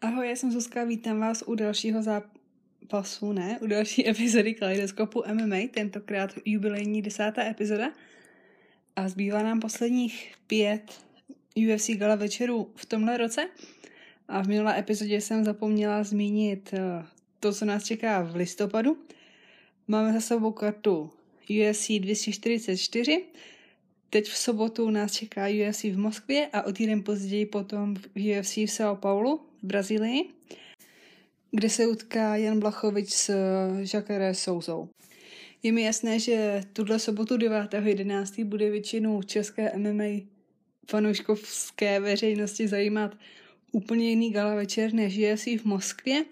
Ahoj, já jsem Zuzka, vítám vás u dalšího zápasu, ne, u další epizody Kaleidoskopu MMA, tentokrát jubilejní desátá epizoda. A zbývá nám posledních pět UFC gala večerů v tomhle roce. A v minulé epizodě jsem zapomněla zmínit eh, to, co nás čeká v listopadu. Máme za sebou kartu UFC 244, Teď v sobotu nás čeká UFC v Moskvě a o týden později potom v UFC v São Paulo v Brazílii, kde se utká Jan Blachovič s Jacare Souzou. Je mi jasné, že tuhle sobotu 9.11. bude většinu české MMA fanouškovské veřejnosti zajímat úplně jiný gala večer než UFC v Moskvě,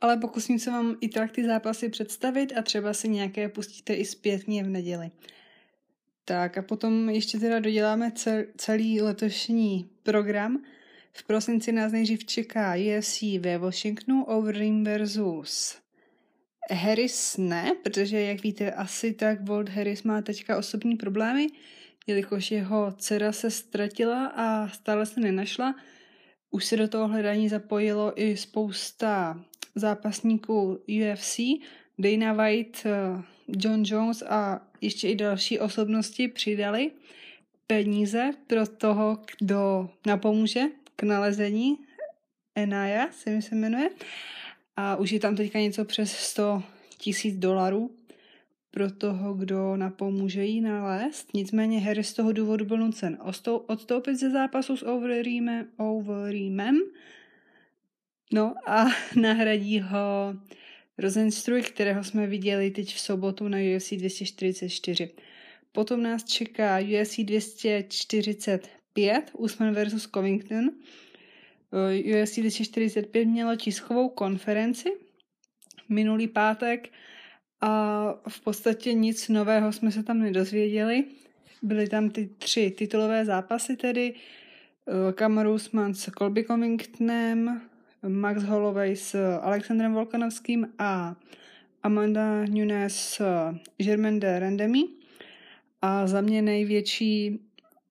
ale pokusím se vám i tak ty zápasy představit a třeba si nějaké pustíte i zpětně v neděli. Tak a potom ještě teda doděláme cel, celý letošní program. V prosinci nás nejdřív čeká UFC ve Washingtonu, Overeem versus Harris ne, protože jak víte asi tak Walt Harris má teďka osobní problémy, jelikož jeho dcera se ztratila a stále se nenašla. Už se do toho hledání zapojilo i spousta zápasníků UFC, Dana White, eh, John Jones a ještě i další osobnosti přidali peníze pro toho, kdo napomůže k nalezení Enaya, se mi se jmenuje. A už je tam teďka něco přes 100 tisíc dolarů pro toho, kdo napomůže jí nalézt. Nicméně Harry z toho důvodu byl nucen odstoupit ze zápasu s Overeemem, no a nahradí ho Rosenstruy, kterého jsme viděli teď v sobotu na UFC 244. Potom nás čeká UFC 245, Usman versus Covington. UFC 245 mělo tiskovou konferenci minulý pátek a v podstatě nic nového jsme se tam nedozvěděli. Byly tam ty tři titulové zápasy tedy. Kamaru Usman s Colby Covingtonem, Max Holloway s Alexandrem Volkanovským a Amanda Nunes s Germaine Randemi. A za mě největší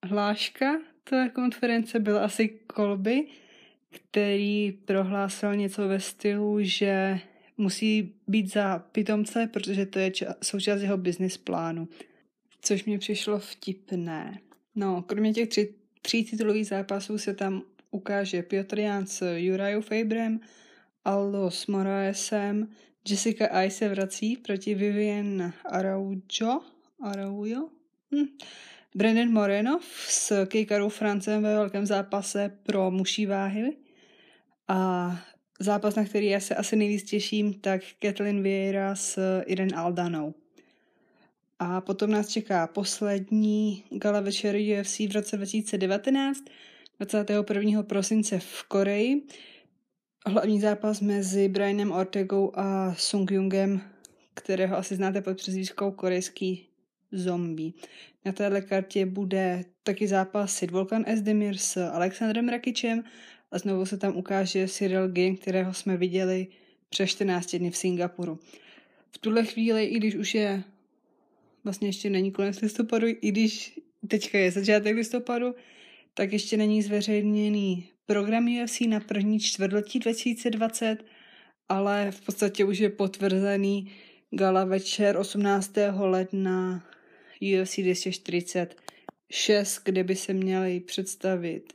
hláška té konference byl asi Colby, který prohlásil něco ve stylu, že musí být za pitomce, protože to je ča- součást jeho business plánu. Což mi přišlo vtipné. No, kromě těch tři, tří titulových zápasů se tam ukáže Piotr Jan s Jurajou Fabrem, Aldo s Moraesem, Jessica Ai se vrací proti Vivian Araujo, Araujo, hm. Brandon Moreno s Kejkarou Francem ve velkém zápase pro muší váhy a zápas, na který já se asi nejvíc těším, tak Kathleen Vieira s Irene Aldanou. A potom nás čeká poslední gala večer UFC v roce 2019, 21. prosince v Koreji. Hlavní zápas mezi Brianem Ortegou a Sung Jungem, kterého asi znáte pod přezdívkou korejský zombie. Na téhle kartě bude taky zápas Sid Volkan Esdemir s Alexandrem Rakičem a znovu se tam ukáže Cyril Ging, kterého jsme viděli přes 14 dny v Singapuru. V tuhle chvíli, i když už je vlastně ještě není konec listopadu, i když teďka je začátek listopadu, tak ještě není zveřejněný program UFC na první čtvrtletí 2020, ale v podstatě už je potvrzený gala večer 18. ledna UFC 246, kde by se měli představit.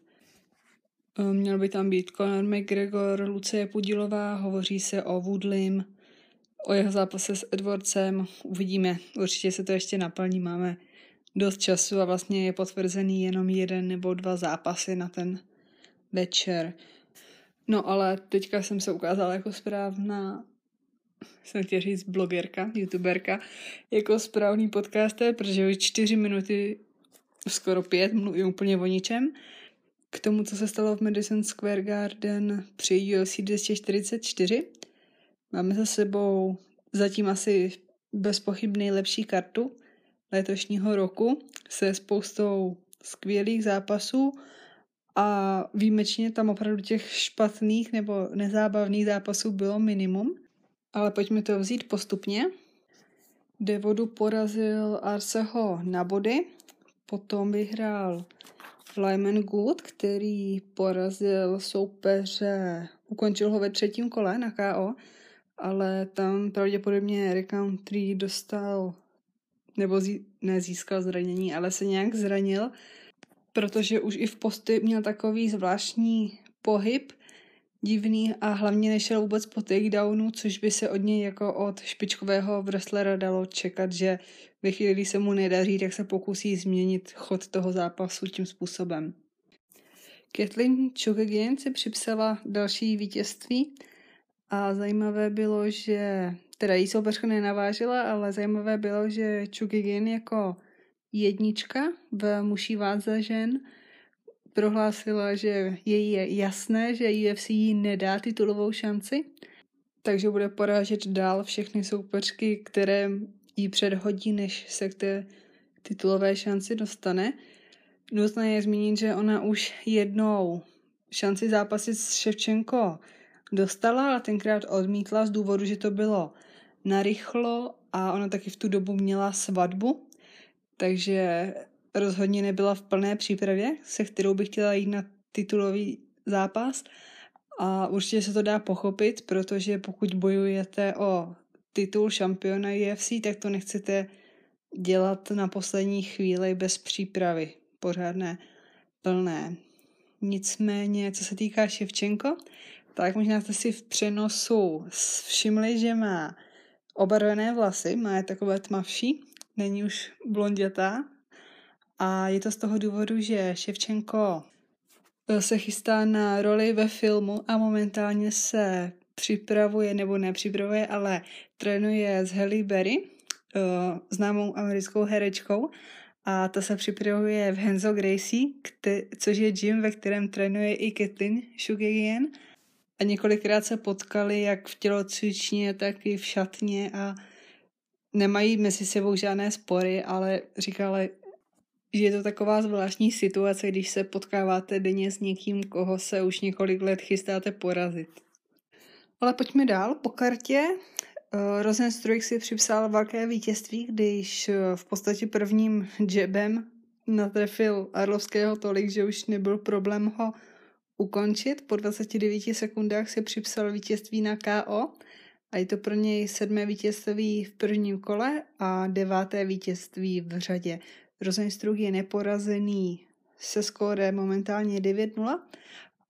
Eh, měl by tam být Conor McGregor, Lucie Pudilová, hovoří se o Woodlim, o jeho zápase s Edwardsem. Uvidíme, určitě se to ještě naplní, máme dost času a vlastně je potvrzený jenom jeden nebo dva zápasy na ten večer. No ale teďka jsem se ukázala jako správná jsem chtěla říct blogerka, youtuberka, jako správný podcaster, protože už čtyři minuty, skoro pět, mluvím úplně o ničem. K tomu, co se stalo v Madison Square Garden při UFC 244, máme za sebou zatím asi bez nejlepší kartu letošního roku se spoustou skvělých zápasů a výjimečně tam opravdu těch špatných nebo nezábavných zápasů bylo minimum. Ale pojďme to vzít postupně. Devodu porazil Arseho na body, potom vyhrál Lyman Good, který porazil soupeře, ukončil ho ve třetím kole na KO, ale tam pravděpodobně Eric Country dostal, nebo zí, nezískal zranění, ale se nějak zranil, protože už i v posty měl takový zvláštní pohyb, divný a hlavně nešel vůbec po takedownu, což by se od něj jako od špičkového wrestlera dalo čekat, že ve chvíli, kdy se mu nedaří, tak se pokusí změnit chod toho zápasu tím způsobem. Kathleen Chukagian si připsala další vítězství a zajímavé bylo, že teda jí soupeřka nenavážila, ale zajímavé bylo, že Chukagian jako jednička v muší váze žen prohlásila, že její je jasné, že UFC jí nedá titulovou šanci, takže bude porážet dál všechny soupeřky, které jí předhodí, než se k té titulové šanci dostane. Nutné je zmínit, že ona už jednou šanci zápasit s Ševčenko dostala, ale tenkrát odmítla z důvodu, že to bylo narychlo a ona taky v tu dobu měla svatbu, takže rozhodně nebyla v plné přípravě, se kterou bych chtěla jít na titulový zápas. A určitě se to dá pochopit, protože pokud bojujete o titul šampiona UFC, tak to nechcete dělat na poslední chvíli bez přípravy. Pořádné, plné. Nicméně, co se týká Ševčenko, tak možná jste si v přenosu všimli, že má obarvené vlasy, má je takové tmavší, není už blondětá, a je to z toho důvodu, že Ševčenko eh, se chystá na roli ve filmu a momentálně se připravuje, nebo nepřipravuje, ale trénuje s Halle Berry, eh, známou americkou herečkou, a ta se připravuje v Henzo Gracie, kte- což je gym, ve kterém trénuje i Kathleen Shugagian. A několikrát se potkali jak v tělocvičně, tak i v šatně a nemají mezi sebou žádné spory, ale říkali, že je to taková zvláštní situace, když se potkáváte denně s někým, koho se už několik let chystáte porazit. Ale pojďme dál. Po kartě uh, Rosenstruik si připsal velké vítězství, když uh, v podstatě prvním jabem natrefil Arlovského tolik, že už nebyl problém ho ukončit. Po 29 sekundách si připsal vítězství na KO a je to pro něj sedmé vítězství v prvním kole a deváté vítězství v řadě. Rosenstruck je neporazený se skórem momentálně 9-0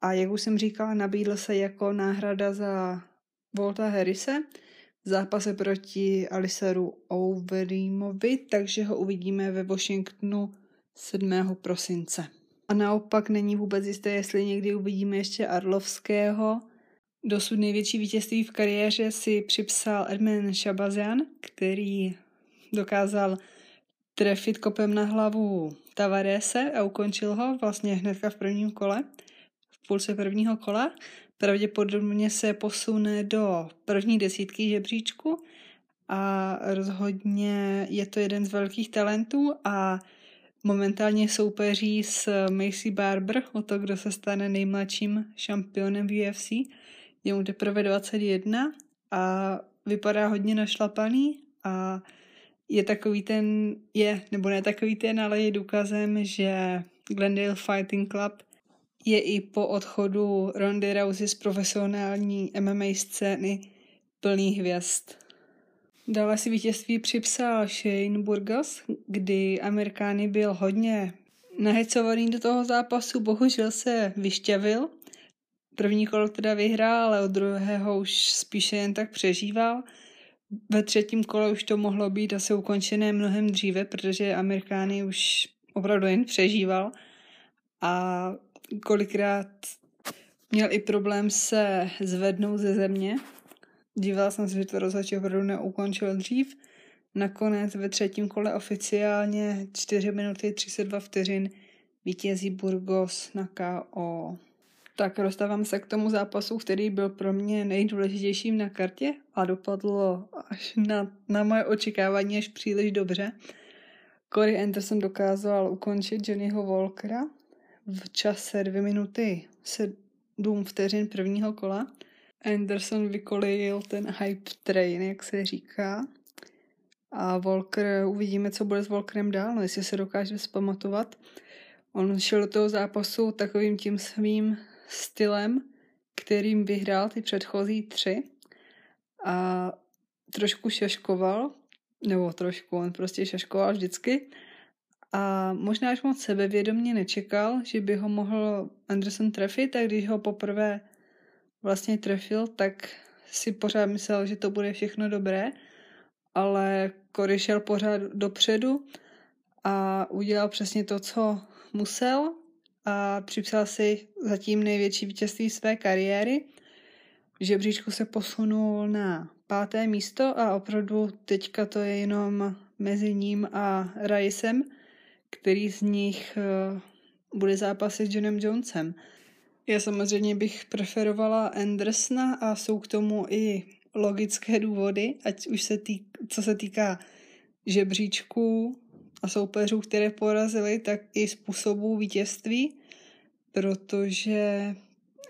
a jak už jsem říkala, nabídl se jako náhrada za Volta Harrise v zápase proti Alisaru Overeemovi, takže ho uvidíme ve Washingtonu 7. prosince. A naopak není vůbec jisté, jestli někdy uvidíme ještě Arlovského. Dosud největší vítězství v kariéře si připsal Edmund Shabazian, který dokázal trefit kopem na hlavu Tavarese a ukončil ho vlastně hnedka v prvním kole, v půlce prvního kola. Pravděpodobně se posune do první desítky žebříčku a rozhodně je to jeden z velkých talentů a momentálně soupeří s Macy Barber o to, kdo se stane nejmladším šampionem v UFC. Je mu teprve 21 a vypadá hodně našlapaný a je takový ten, je, nebo ne takový ten, ale je důkazem, že Glendale Fighting Club je i po odchodu Rondy Rousey z profesionální MMA scény plný hvězd. Dále si vítězství připsal Shane Burgos, kdy Amerikány byl hodně nahecovaný do toho zápasu, bohužel se vyšťavil. První kolo teda vyhrál, ale od druhého už spíše jen tak přežíval – ve třetím kole už to mohlo být asi ukončené mnohem dříve, protože Amerikány už opravdu jen přežíval a kolikrát měl i problém se zvednout ze země. Dívala jsem se, že to rozhodčí opravdu neukončil dřív. Nakonec ve třetím kole oficiálně 4 minuty 32 vteřin vítězí Burgos na KO. Tak dostávám se k tomu zápasu, který byl pro mě nejdůležitějším na kartě a dopadlo až na, na moje očekávání až příliš dobře. Corey Anderson dokázal ukončit Johnnyho Walkera v čase 2 minuty 7 vteřin prvního kola. Anderson vykolejil ten hype train, jak se říká. A Walker, uvidíme, co bude s Walkerem dál, no jestli se dokáže zpamatovat. On šel do toho zápasu takovým tím svým stylem, kterým vyhrál ty předchozí tři a trošku šaškoval, nebo trošku, on prostě šaškoval vždycky a možná až moc sebevědomně nečekal, že by ho mohl Anderson trefit a když ho poprvé vlastně trefil, tak si pořád myslel, že to bude všechno dobré, ale Cory šel pořád dopředu a udělal přesně to, co musel a připsal si zatím největší vítězství své kariéry. V žebříčku se posunul na páté místo a opravdu teďka to je jenom mezi ním a Ricem, který z nich uh, bude zápasit s Johnem Jonesem. Já samozřejmě bych preferovala Andersona a jsou k tomu i logické důvody, ať už se tý, co se týká žebříčků a soupeřů, které porazili, tak i způsobů vítězství, protože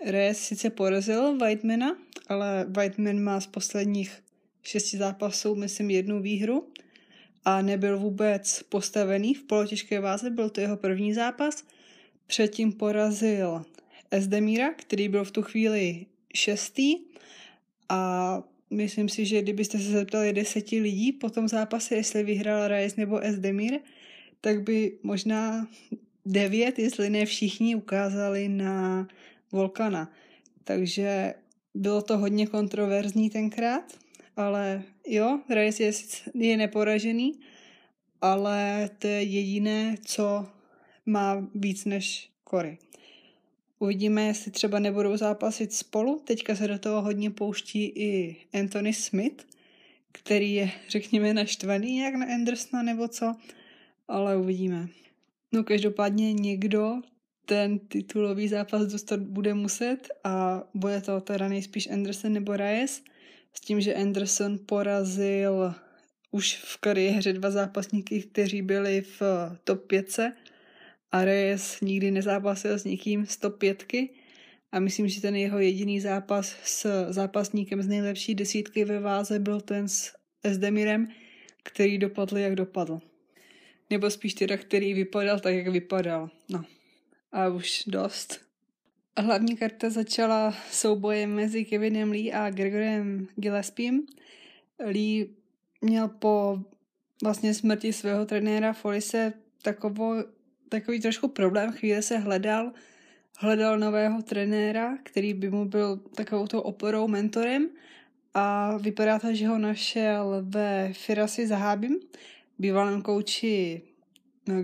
Reyes sice porazil Whitemana, ale Whiteman má z posledních šesti zápasů, myslím, jednu výhru a nebyl vůbec postavený v polotěžké váze, byl to jeho první zápas. Předtím porazil Esdemíra, který byl v tu chvíli šestý a myslím si, že kdybyste se zeptali deseti lidí po tom zápase, jestli vyhrál Reyes nebo Esdemir, tak by možná devět, jestli ne všichni, ukázali na Volkana. Takže bylo to hodně kontroverzní tenkrát, ale jo, Reyes je, je neporažený, ale to je jediné, co má víc než Kory. Uvidíme, jestli třeba nebudou zápasit spolu. Teďka se do toho hodně pouští i Anthony Smith, který je, řekněme, naštvaný nějak na Andersona nebo co, ale uvidíme. No každopádně někdo ten titulový zápas dostat bude muset a bude to teda nejspíš Anderson nebo Reyes s tím, že Anderson porazil už v kariéře dva zápasníky, kteří byli v top 5 a Reyes nikdy nezápasil s nikým z top 5 a myslím, že ten jeho jediný zápas s zápasníkem z nejlepší desítky ve váze byl ten s Esdemirem, který dopadl, jak dopadl. Nebo spíš teda, který vypadal tak, jak vypadal. No, a už dost. Hlavní karta začala soubojem mezi Kevinem Lee a Gregorem Gillespiem. Lee měl po vlastně smrti svého trenéra Folise takovou, takový trošku problém. Chvíli se hledal, hledal nového trenéra, který by mu byl takovou tou oporou, mentorem a vypadá to, že ho našel ve Firasi Zahábim, bývalém kouči no,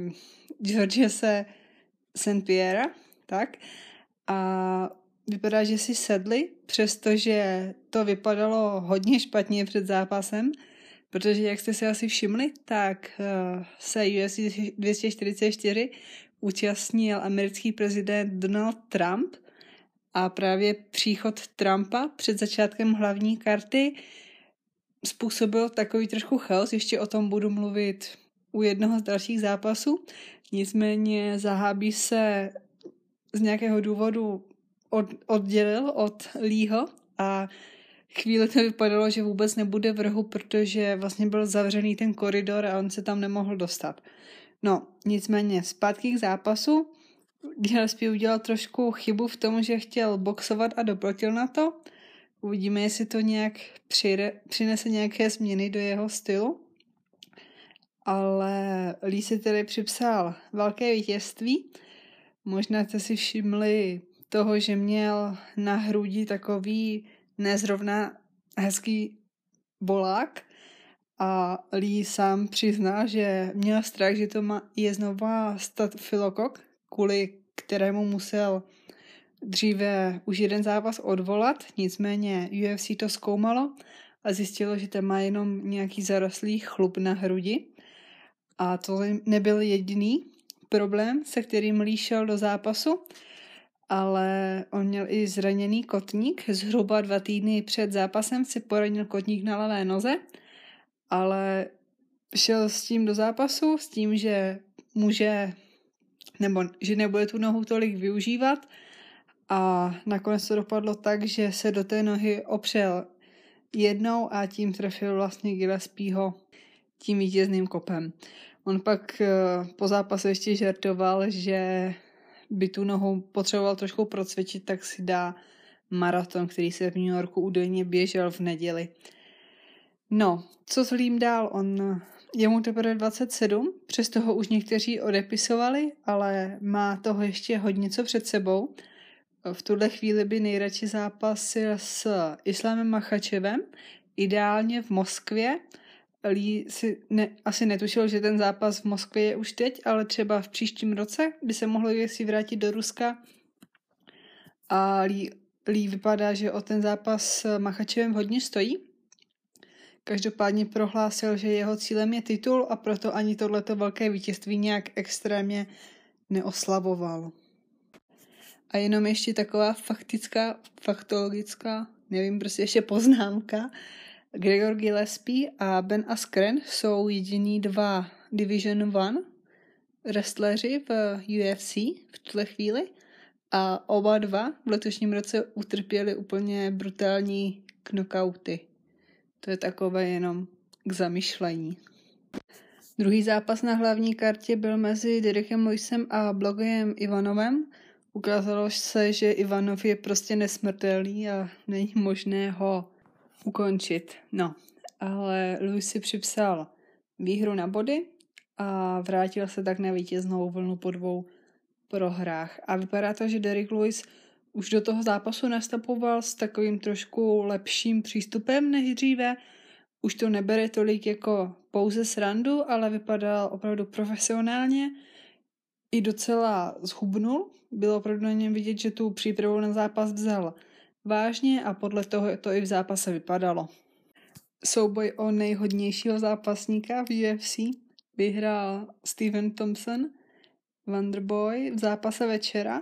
Georgiese St. Pierre, tak. A vypadá, že si sedli, přestože to vypadalo hodně špatně před zápasem, protože jak jste si asi všimli, tak uh, se UFC 244 účastnil americký prezident Donald Trump a právě příchod Trumpa před začátkem hlavní karty způsobil takový trošku chaos, ještě o tom budu mluvit u jednoho z dalších zápasů. Nicméně Zahábí se z nějakého důvodu od, oddělil od Lího a chvíli to vypadalo, že vůbec nebude v rohu, protože vlastně byl zavřený ten koridor a on se tam nemohl dostat. No, nicméně zpátky k zápasu. Gillespie udělal trošku chybu v tom, že chtěl boxovat a doplatil na to. Uvidíme, jestli to nějak přinese nějaké změny do jeho stylu. Ale Lee si tedy připsal velké vítězství. Možná jste si všimli toho, že měl na hrudi takový nezrovna hezký bolák. A Lee sám přizná, že měl strach, že to má, je znova filokok, kvůli kterému musel dříve už jeden zápas odvolat, nicméně UFC to zkoumalo a zjistilo, že tam má jenom nějaký zarostlý chlup na hrudi. A to nebyl jediný problém, se kterým Lee šel do zápasu, ale on měl i zraněný kotník. Zhruba dva týdny před zápasem si poranil kotník na levé noze, ale šel s tím do zápasu, s tím, že může, nebo že nebude tu nohu tolik využívat a nakonec to dopadlo tak, že se do té nohy opřel jednou a tím trefil vlastně Gillespieho tím vítězným kopem. On pak eh, po zápase ještě žertoval, že by tu nohu potřeboval trošku procvičit, tak si dá maraton, který se v New Yorku údajně běžel v neděli. No, co s Lím dál? On je mu teprve 27, přesto ho už někteří odepisovali, ale má toho ještě hodně co před sebou. V tuhle chvíli by nejradši zápasil s Islámem Machačevem, ideálně v Moskvě. Lí si ne, asi netušil, že ten zápas v Moskvě je už teď, ale třeba v příštím roce by se mohlo si vrátit do Ruska. A Lí, Lí vypadá, že o ten zápas s Machačevem hodně stojí. Každopádně prohlásil, že jeho cílem je titul a proto ani tohleto velké vítězství nějak extrémně neoslavoval. A jenom ještě taková faktická, faktologická, nevím, prostě ještě poznámka. Gregor Gillespie a Ben Askren jsou jediní dva Division 1 wrestleri v UFC v tuhle chvíli a oba dva v letošním roce utrpěli úplně brutální knockouty. To je takové jenom k zamyšlení. Druhý zápas na hlavní kartě byl mezi Derekem Luisem a Blogojem Ivanovem. Ukázalo se, že Ivanov je prostě nesmrtelný a není možné ho ukončit. No, ale Luis si připsal výhru na body a vrátil se tak na vítěznou vlnu po dvou prohrách. A vypadá to, že Derek Lewis už do toho zápasu nastupoval s takovým trošku lepším přístupem než dříve. Už to nebere tolik jako pouze srandu, ale vypadal opravdu profesionálně. I docela zhubnul. Bylo opravdu na něm vidět, že tu přípravu na zápas vzal vážně a podle toho to i v zápase vypadalo. Souboj o nejhodnějšího zápasníka v UFC vyhrál Steven Thompson, Wonderboy v zápase večera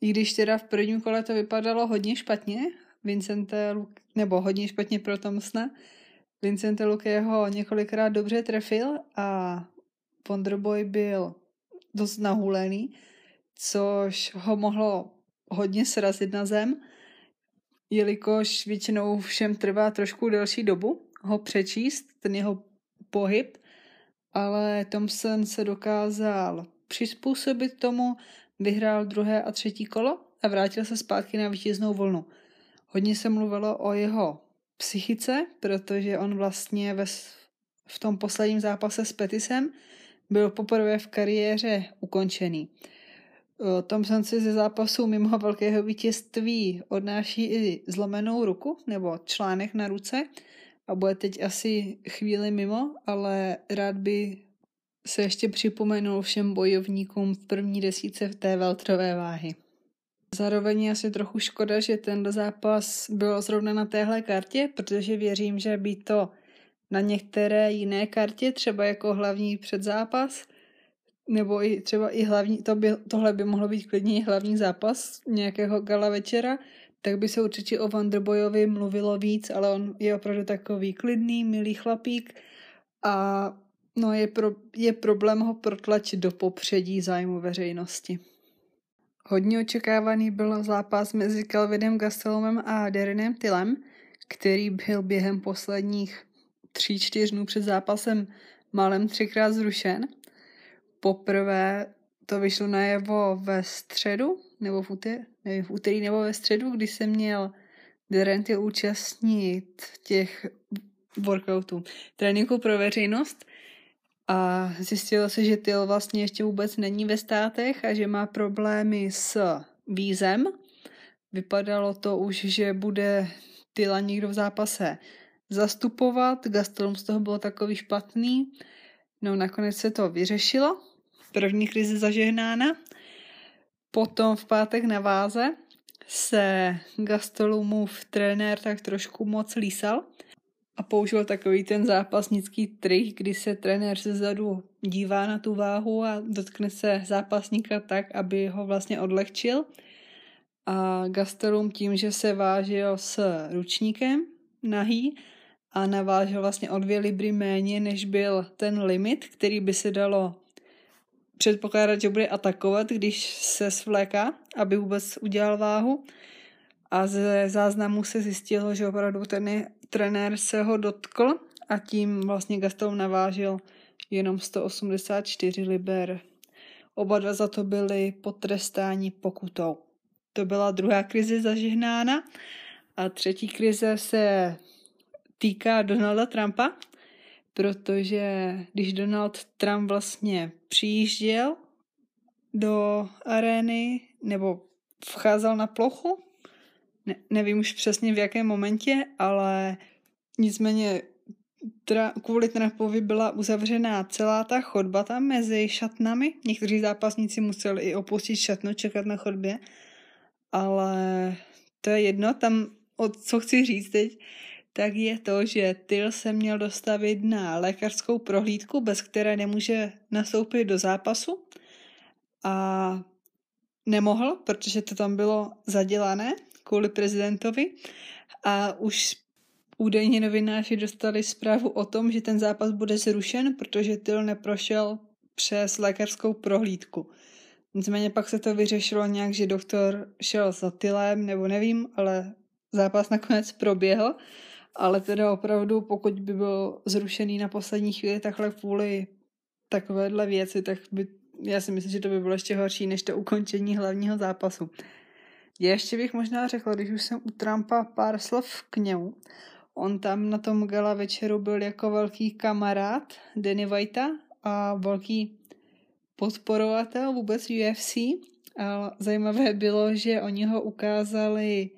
i když teda v prvním kole to vypadalo hodně špatně, Vincente, nebo hodně špatně pro Tomsna, Vincente Luke ho několikrát dobře trefil a Wonderboy byl dost nahulený, což ho mohlo hodně srazit na zem, jelikož většinou všem trvá trošku delší dobu ho přečíst, ten jeho pohyb, ale Thompson se dokázal přizpůsobit tomu vyhrál druhé a třetí kolo a vrátil se zpátky na vítěznou vlnu. Hodně se mluvilo o jeho psychice, protože on vlastně ve, v tom posledním zápase s Petisem byl poprvé v kariéře ukončený. Thompson si ze zápasu mimo velkého vítězství odnáší i zlomenou ruku nebo článek na ruce a bude teď asi chvíli mimo, ale rád by se ještě připomenul všem bojovníkům v první desíce v té veltrové váhy. Zároveň je asi trochu škoda, že ten zápas byl zrovna na téhle kartě, protože věřím, že by to na některé jiné kartě, třeba jako hlavní předzápas, nebo i třeba i hlavní, to by, tohle by mohlo být klidně i hlavní zápas nějakého gala večera, tak by se určitě o Wonderboyovi mluvilo víc, ale on je opravdu takový klidný, milý chlapík a No je, pro, je problém ho protlačit do popředí zájmu veřejnosti. Hodně očekávaný byl zápas mezi Kelvinem Gastelumem a Darrenem Tillem, který byl během posledních tří, čtyř dnů před zápasem malem třikrát zrušen. Poprvé to vyšlo najevo ve středu, nebo v úterý, nevím, v úterý nebo ve středu, kdy se měl Darren Till účastnit těch workoutů, tréninku pro veřejnost a zjistilo se, že Tyl vlastně ještě vůbec není ve státech a že má problémy s vízem. Vypadalo to už, že bude Tyla někdo v zápase zastupovat. Gastelum z toho bylo takový špatný. No nakonec se to vyřešilo. První krize zažehnána. Potom v pátek na váze se Gastelumův trenér tak trošku moc lísal a použil takový ten zápasnický trik, kdy se trenér ze zadu dívá na tu váhu a dotkne se zápasníka tak, aby ho vlastně odlehčil. A Gastelum tím, že se vážil s ručníkem nahý a navážil vlastně o dvě libry méně, než byl ten limit, který by se dalo předpokládat, že bude atakovat, když se svléká, aby vůbec udělal váhu. A ze záznamu se zjistilo, že opravdu ten trenér se ho dotkl a tím vlastně Gaston navážil jenom 184 liber. Oba dva za to byli potrestáni pokutou. To byla druhá krize zažehnána. A třetí krize se týká Donalda Trumpa, protože když Donald Trump vlastně přijížděl do arény nebo vcházel na plochu, ne, nevím už přesně v jakém momentě, ale nicméně tra, kvůli Trumpovi byla uzavřená celá ta chodba tam mezi šatnami. Někteří zápasníci museli i opustit šatnu, čekat na chodbě, ale to je jedno, tam o co chci říct teď, tak je to, že Tyl se měl dostavit na lékařskou prohlídku, bez které nemůže nastoupit do zápasu. A nemohl, protože to tam bylo zadělané kvůli prezidentovi. A už údajně novináři dostali zprávu o tom, že ten zápas bude zrušen, protože Tyl neprošel přes lékařskou prohlídku. Nicméně pak se to vyřešilo nějak, že doktor šel za Tylem, nebo nevím, ale zápas nakonec proběhl, ale teda opravdu, pokud by byl zrušený na poslední chvíli takhle kvůli takovéhle věci, tak by, já si myslím, že to by bylo ještě horší než to ukončení hlavního zápasu. Ještě bych možná řekla, když už jsem u Trumpa pár slov k němu, on tam na tom gala večeru byl jako velký kamarád Danny Whitea a velký podporovatel vůbec UFC. A zajímavé bylo, že oni ho ukázali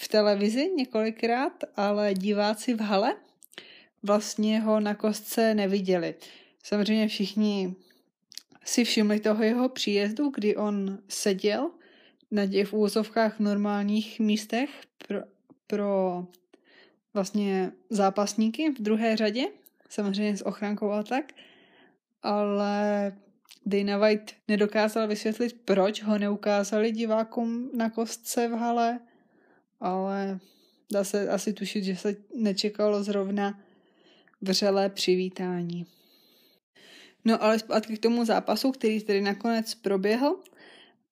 v televizi několikrát, ale diváci v hale vlastně ho na kostce neviděli. Samozřejmě všichni si všimli toho jeho příjezdu, kdy on seděl na těch v úvozovkách normálních místech pro, pro vlastně zápasníky v druhé řadě, samozřejmě s ochrankou a tak, ale Dana White nedokázal vysvětlit, proč ho neukázali divákům na kostce v hale, ale dá se asi tušit, že se nečekalo zrovna vřelé přivítání. No ale zpátky k tomu zápasu, který tedy nakonec proběhl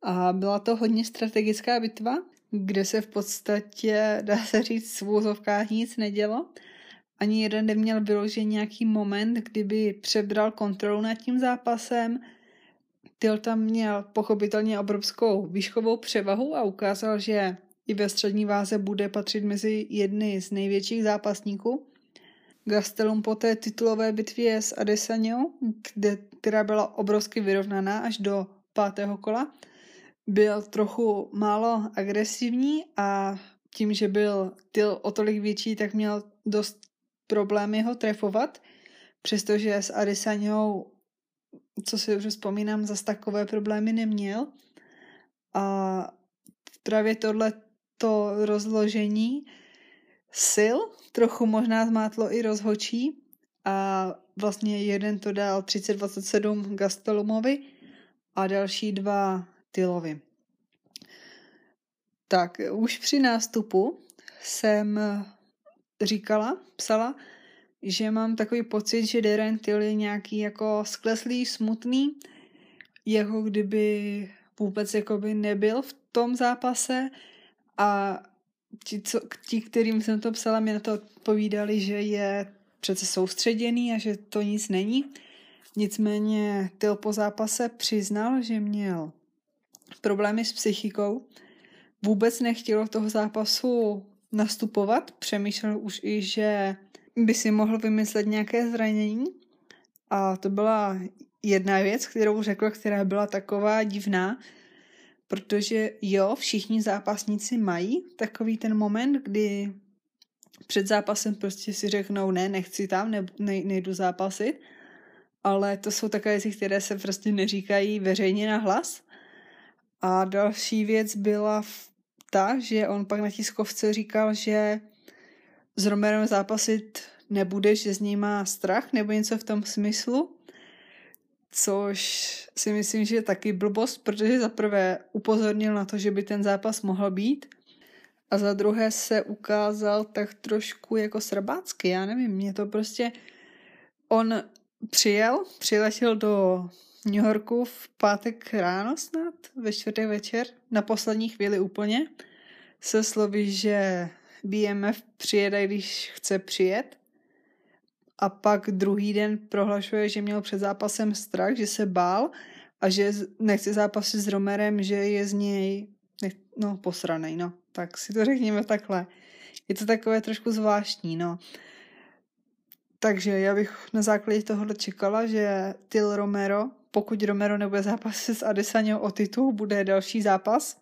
a byla to hodně strategická bitva, kde se v podstatě, dá se říct, v úzovkách nic nedělo. Ani jeden neměl vyložen nějaký moment, kdyby přebral kontrolu nad tím zápasem. Tyl tam měl pochopitelně obrovskou výškovou převahu a ukázal, že i ve střední váze bude patřit mezi jedny z největších zápasníků. Gastelum po té titulové bitvě s Adesanyou, kde, která byla obrovsky vyrovnaná až do pátého kola, byl trochu málo agresivní a tím, že byl Tyl o tolik větší, tak měl dost problémy ho trefovat, přestože s Adesanyou, co si už vzpomínám, zase takové problémy neměl. A právě tohle to rozložení sil trochu možná zmátlo i rozhočí a vlastně jeden to dal 3027 Gastelumovi a další dva Tylovi. Tak už při nástupu jsem říkala, psala, že mám takový pocit, že Darren Till je nějaký jako skleslý, smutný, jako kdyby vůbec jakoby nebyl v tom zápase a ti, co, ti, kterým jsem to psala, mi na to odpovídali, že je přece soustředěný a že to nic není. Nicméně Tyl po zápase přiznal, že měl problémy s psychikou, vůbec nechtěl toho zápasu nastupovat, přemýšlel už i, že by si mohl vymyslet nějaké zranění. A to byla jedna věc, kterou řekl, která byla taková divná, protože jo, všichni zápasníci mají takový ten moment, kdy před zápasem prostě si řeknou, ne, nechci tam, ne, ne, nejdu zápasit, ale to jsou takové věci, které se prostě neříkají veřejně na hlas. A další věc byla ta, že on pak na tiskovce říkal, že s Romerem zápasit nebude, že z ní má strach nebo něco v tom smyslu což si myslím, že je taky blbost, protože za prvé upozornil na to, že by ten zápas mohl být. A za druhé se ukázal tak trošku jako srbácky, já nevím, mě to prostě... On přijel, přiletěl do New Yorku v pátek ráno snad, ve čtvrtek večer, na poslední chvíli úplně, se slovy, že BMF přijede, když chce přijet a pak druhý den prohlašuje, že měl před zápasem strach, že se bál a že nechce zápasit s Romerem, že je z něj no, posranej, no. Tak si to řekněme takhle. Je to takové trošku zvláštní, no. Takže já bych na základě tohohle čekala, že Til Romero, pokud Romero nebude zápasit s Adesanya o titul, bude další zápas.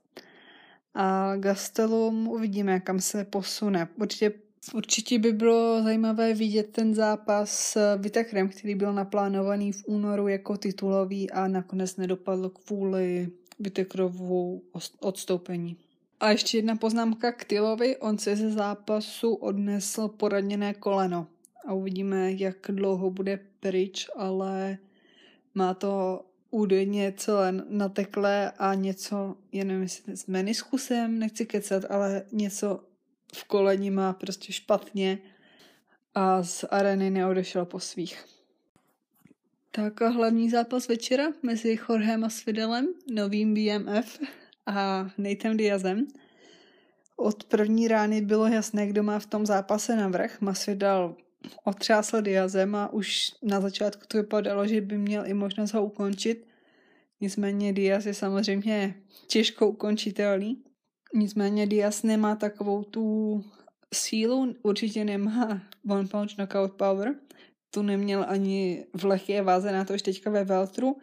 A Gastelum uvidíme, kam se posune. Určitě, určitě by bylo zajímavé vidět ten zápas s Vitekrem, který byl naplánovaný v únoru jako titulový a nakonec nedopadl kvůli Vitekrovu odstoupení. A ještě jedna poznámka k Tylovi. On se ze zápasu odnesl poraněné koleno. A uvidíme, jak dlouho bude pryč, ale má to údajně celé nateklé a něco, já nevím, jestli s meniskusem, nechci kecat, ale něco v koleni má prostě špatně a z areny neodešel po svých. Tak a hlavní zápas večera mezi Jorgem a Svidelem, novým BMF a Nathan Diazem. Od první rány bylo jasné, kdo má v tom zápase navrh. Masvidal otřásl Diazem a už na začátku to vypadalo, že by měl i možnost ho ukončit. Nicméně Diaz je samozřejmě těžko ukončitelný. Nicméně Diaz nemá takovou tu sílu, určitě nemá one punch knockout power. Tu neměl ani v lehké váze, na to už teďka ve Veltru.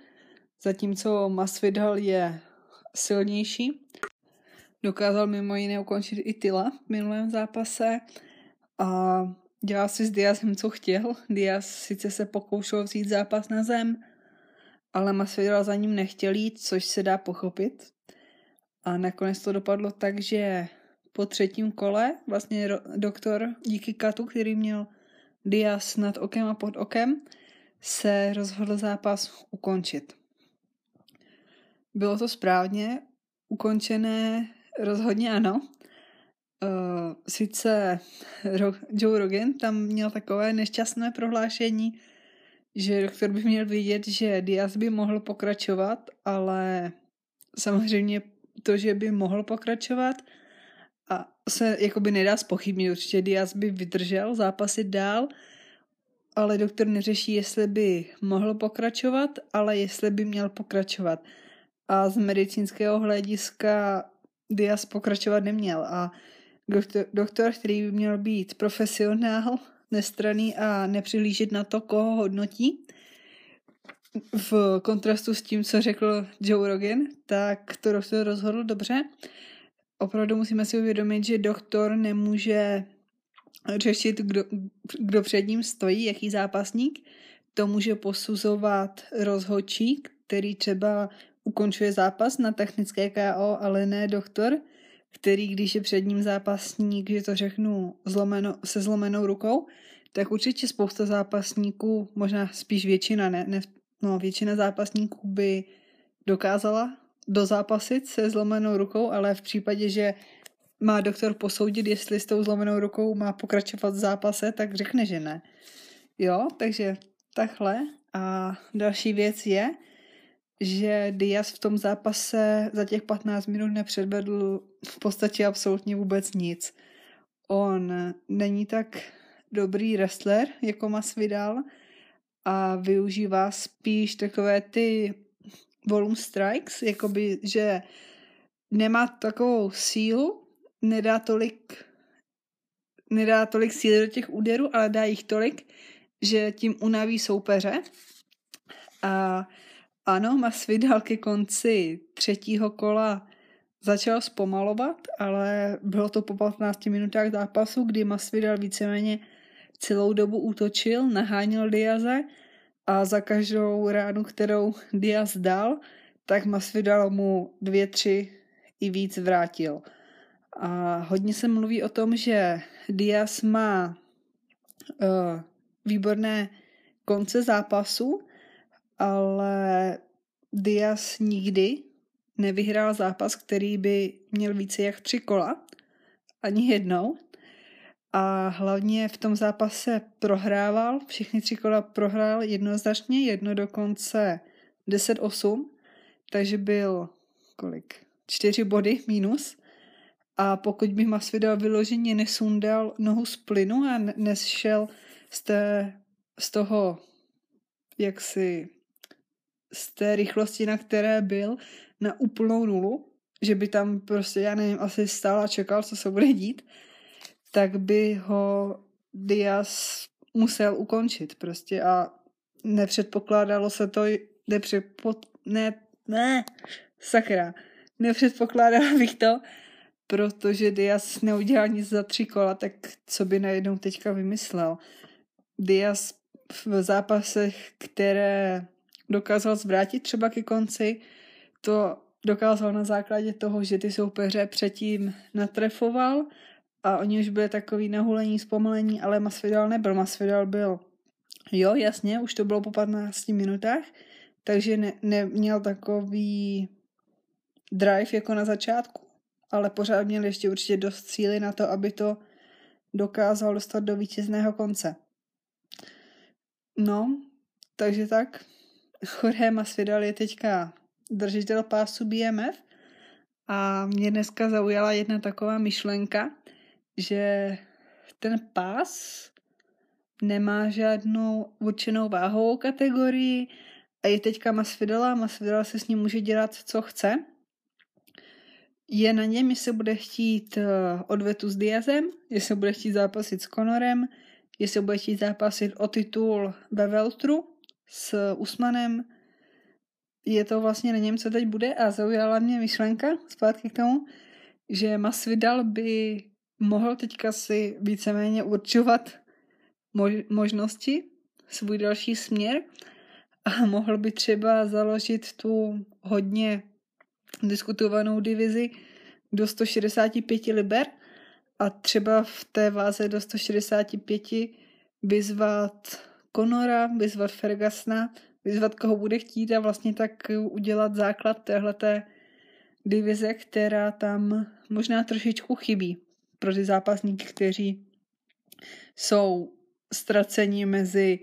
Zatímco Masvidal je silnější. Dokázal mimo jiné ukončit i Tyla v minulém zápase a dělal si s Diazem, co chtěl. Diaz sice se pokoušel vzít zápas na zem, ale Masvidal za ním nechtěl jít, což se dá pochopit. A nakonec to dopadlo tak, že po třetím kole vlastně doktor díky katu, který měl Diaz nad okem a pod okem, se rozhodl zápas ukončit. Bylo to správně ukončené, rozhodně ano. Uh, sice Joe Rogan tam měl takové nešťastné prohlášení, že doktor by měl vidět, že Diaz by mohl pokračovat, ale samozřejmě to, že by mohl pokračovat a se jakoby nedá spochybnit. Určitě Diaz by vydržel zápasit dál, ale doktor neřeší, jestli by mohl pokračovat, ale jestli by měl pokračovat. A z medicínského hlediska Diaz pokračovat neměl a doktor, doktor, který by měl být profesionál, nestraný a nepřihlížet na to, koho hodnotí, v kontrastu s tím, co řekl Joe Rogan, tak to doktor rozhodl dobře. Opravdu musíme si uvědomit, že doktor nemůže řešit, kdo, kdo před ním stojí, jaký zápasník. To může posuzovat rozhodčí, který třeba ukončuje zápas na technické KO, ale ne doktor, který, když je před ním zápasník, že to řeknu zlomeno, se zlomenou rukou, tak určitě spousta zápasníků, možná spíš většina, ne, ne no, většina zápasníků by dokázala dozápasit se zlomenou rukou, ale v případě, že má doktor posoudit, jestli s tou zlomenou rukou má pokračovat v zápase, tak řekne, že ne. Jo, takže takhle. A další věc je, že Diaz v tom zápase za těch 15 minut nepředvedl v podstatě absolutně vůbec nic. On není tak dobrý wrestler jako Masvidal a využívá spíš takové ty volume strikes, jakoby, že nemá takovou sílu, nedá tolik nedá tolik síly do těch úderů, ale dá jich tolik, že tím unaví soupeře. A ano, Masvidal ke konci třetího kola začal zpomalovat, ale bylo to po 15 minutách zápasu, kdy Masvidal víceméně celou dobu útočil, nahánil Diaze a za každou ránu, kterou Diaz dal, tak Masvidal mu dvě, tři i víc vrátil. A hodně se mluví o tom, že Diaz má uh, výborné konce zápasu, ale Diaz nikdy nevyhrál zápas, který by měl více jak tři kola. Ani jednou. A hlavně v tom zápase prohrával, všechny tři kola prohrál jednoznačně, jedno dokonce 10-8, takže byl kolik? Čtyři body minus. A pokud by Masvidal vyloženě nesundal nohu z plynu a nešel z té z toho, jak si z té rychlosti, na které byl, na úplnou nulu, že by tam prostě, já nevím, asi stál a čekal, co se bude dít, tak by ho Diaz musel ukončit prostě a nepředpokládalo se to, nepředpod, ne, ne, sakra, nepředpokládala bych to, protože Diaz neudělal nic za tři kola, tak co by najednou teďka vymyslel. Diaz v zápasech, které dokázal zvrátit třeba ke konci, to dokázal na základě toho, že ty soupeře předtím natrefoval a oni už byli takový nahulení, zpomalení, ale Masvidal nebyl. Masvidal byl, jo, jasně, už to bylo po 15 minutách, takže ne, neměl takový drive jako na začátku, ale pořád měl ještě určitě dost síly na to, aby to dokázal dostat do vítězného konce. No, takže tak. Jorge Masvidal je teďka držitel pásu BMF a mě dneska zaujala jedna taková myšlenka, že ten pás nemá žádnou určenou váhovou kategorii a je teďka Masvidala, Masvidala se s ním může dělat, co chce. Je na něm, jestli bude chtít eh, odvetu s Diazem, jestli bude chtít zápasit s Conorem, jestli bude chtít zápasit o titul ve Veltru s Usmanem. Je to vlastně na něm, co teď bude a zaujala mě myšlenka zpátky k tomu, že Masvidal by mohl teďka si víceméně určovat možnosti, svůj další směr a mohl by třeba založit tu hodně diskutovanou divizi do 165 liber a třeba v té váze do 165 vyzvat Conora, vyzvat Fergasna, vyzvat koho bude chtít a vlastně tak udělat základ téhleté divize, která tam možná trošičku chybí pro ty zápasníky, kteří jsou ztraceni mezi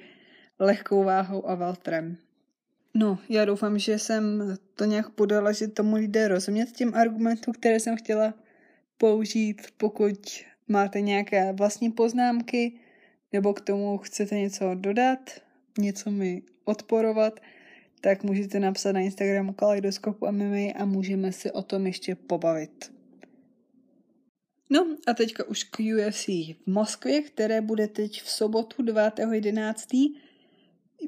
lehkou váhou a Valtrem. No, já doufám, že jsem to nějak podala, že tomu lidé rozumět těm argumentům, které jsem chtěla použít. Pokud máte nějaké vlastní poznámky, nebo k tomu chcete něco dodat, něco mi odporovat, tak můžete napsat na Instagramu Kaleidoskopu MMA a můžeme si o tom ještě pobavit. No a teďka už k UFC v Moskvě, které bude teď v sobotu 9.11.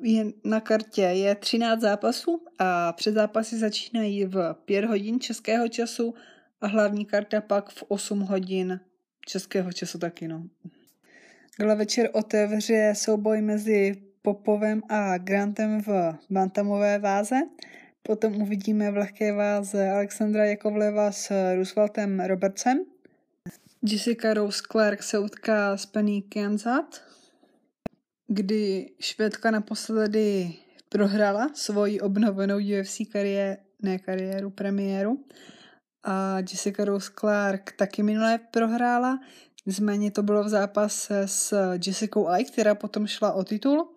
Je na kartě je 13 zápasů a před zápasy začínají v 5 hodin českého času a hlavní karta pak v 8 hodin českého času taky, no. Gala večer otevře souboj mezi Popovem a Grantem v bantamové váze. Potom uvidíme v lehké váze Alexandra Jakovleva s Rooseveltem Robertsem. Jessica Rose Clark se utká s Penny Kianzat, kdy Švédka naposledy prohrála svoji obnovenou UFC kariéru, ne kariéru, premiéru. A Jessica Rose Clark taky minule prohrála, nicméně to bylo v zápase s Jessicou Ai, která potom šla o titul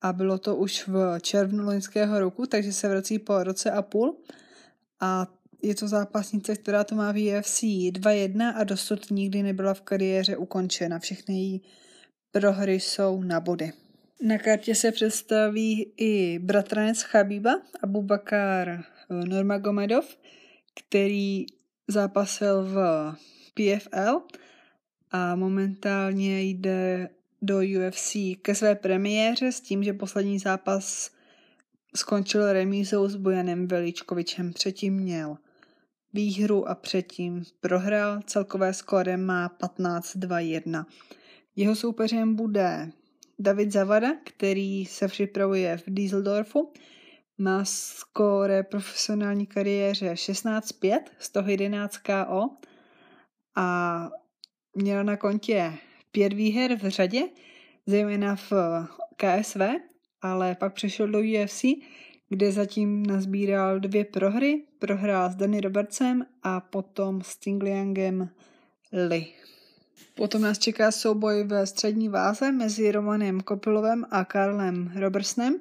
a bylo to už v červnu loňského roku, takže se vrací po roce a půl. A je to zápasnice, která to má v UFC 2-1 a dosud nikdy nebyla v kariéře ukončena. Všechny její prohry jsou na body. Na kartě se představí i bratranec Chabiba, Abubakar Normagomedov, který zápasil v PFL a momentálně jde do UFC ke své premiéře s tím, že poslední zápas skončil remízou s Bojanem Veličkovičem. Předtím měl výhru a předtím prohrál. Celkové skóre má 15-2-1. Jeho soupeřem bude David Zavada, který se připravuje v Düsseldorfu. Má skóre profesionální kariéře 16-5, z toho 11 KO a měl na kontě pět výher v řadě, zejména v KSV, ale pak přešel do UFC, kde zatím nazbíral dvě prohry. Prohrál s Danny Robertsem a potom s Tingliangem Lee. Potom nás čeká souboj ve střední váze mezi Romanem Kopilovem a Karlem Robertsonem.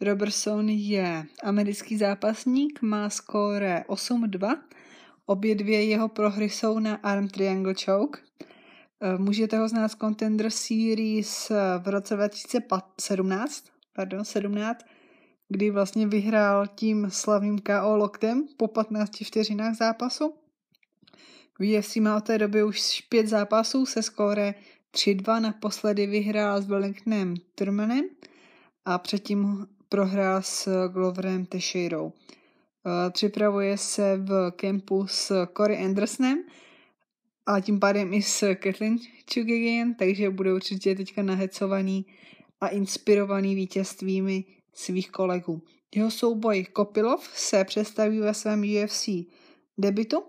Robertson je americký zápasník, má skóre 8-2. Obě dvě jeho prohry jsou na Arm Triangle Choke. Eh, můžete ho znát z Contender Series v roce 2017, pardon, 17, kdy vlastně vyhrál tím slavným KO loktem po 15 vteřinách zápasu. V UFC má od té doby už pět zápasů se skóre 3-2, naposledy vyhrál s Wellingtonem Turmanem a předtím prohrál s Gloverem Teixeirou. Eh, připravuje se v kempu s Corey Andersonem a tím pádem i s Kathleen Chugigan, takže bude určitě teďka nahecovaný a inspirovaný vítězstvími svých kolegů. Jeho souboj Kopilov se představí ve svém UFC debitu.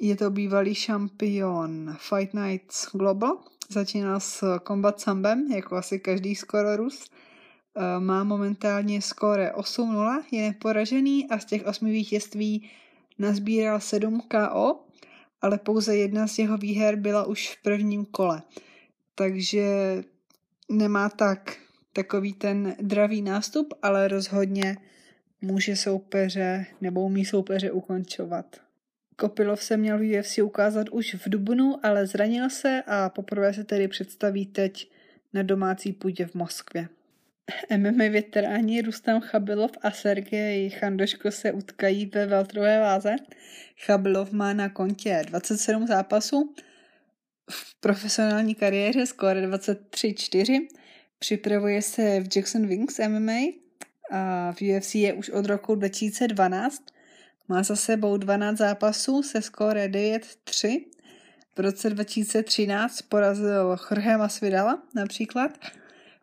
Je to bývalý šampion Fight Nights Global. Začínal s Combat Sambem, jako asi každý skoro Rus. Eh, má momentálně skóre 8-0, je neporažený a z těch osmi vítězství nazbíral 7 KO, ale pouze jedna z jeho výher byla už v prvním kole. Takže nemá tak takový ten dravý nástup, ale rozhodně může soupeře nebo umí soupeře ukončovat. Kopilov se měl v UFC ukázat už v Dubnu, ale zranil se a poprvé se tedy představí teď na domácí půdě v Moskvě. MMA veteráni Rustam Chabilov a Sergej Chandoško se utkají ve veltrové váze. Chabilov má na kontě 27 zápasů, v profesionální kariéře skóre 23-4, připravuje se v Jackson Wings MMA a v UFC je už od roku 2012. Má za sebou 12 zápasů se skóre 9-3. V roce 2013 porazil Jorge Masvidala například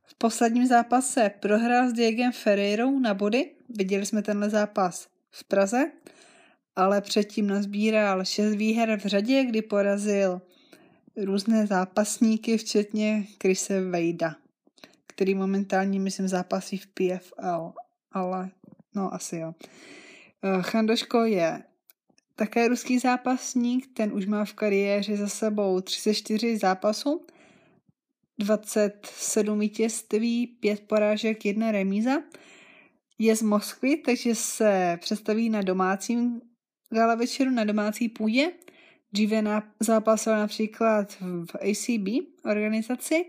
v posledním zápase prohrál s Diegem Ferreirou na body, viděli jsme tenhle zápas v Praze, ale předtím nazbíral šest výher v řadě, kdy porazil různé zápasníky, včetně Krise Vejda, který momentálně, myslím, zápasí v PFL, ale no asi jo. Eh, Chandoško je také ruský zápasník, ten už má v kariéře za sebou 34 zápasů, 27 vítězství, 5 porážek, 1 remíza. Je z Moskvy, takže se představí na domácím gala večeru, na domácí půdě. Dříve na, zápasil například v ACB organizaci